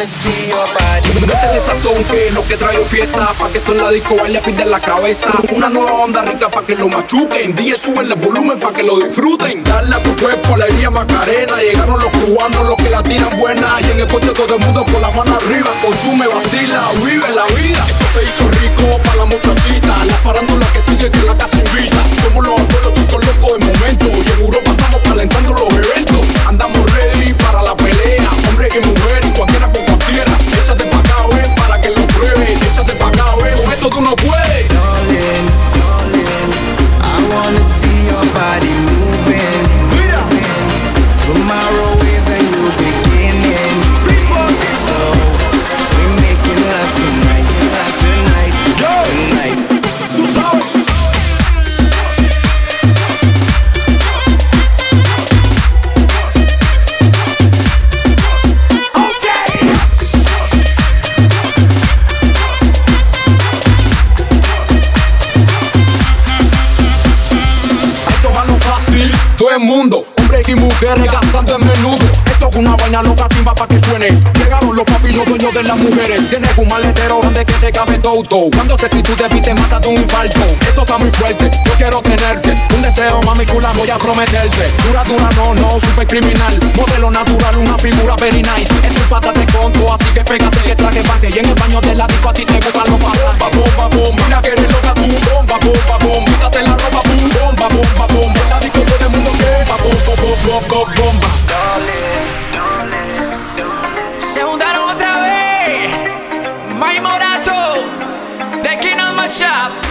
Wanna see your que es lo que traigo fiesta Pa' que esto en la disco baile pide la cabeza. Una nueva onda rica pa' que lo machuquen. DJ sube el volumen pa' que lo disfruten. Dale a tu cuerpo alegría Macarena. Llegaron los cubanos los que la tiran buena. Y en el puente todo el mundo con la mano arriba. Consume, vacila, vive la vida. Esto se hizo rico pa' la muchachita La farándula que sigue que la casa invita. Somos los abuelos chicos locos de todo el mundo, hombres y mujeres gastando en menudo. Esto es una vaina loca timba pa' que suene. Llegaron los papis, los dueños de las mujeres. Tienes un maletero grande que te cabe todo. Cuando sé si tú te viste, mata de un infarto. Esto está muy fuerte, yo quiero tenerte. Un deseo, mami chula, voy a prometerte. Dura, dura, no, no, super criminal. Modelo natural, una figura very nice. En pata te conto, así que pégate que traje parte. Y en el baño de la disco a ti te gusta bomba. juntaram outra vez, mais Morato, de não Machado.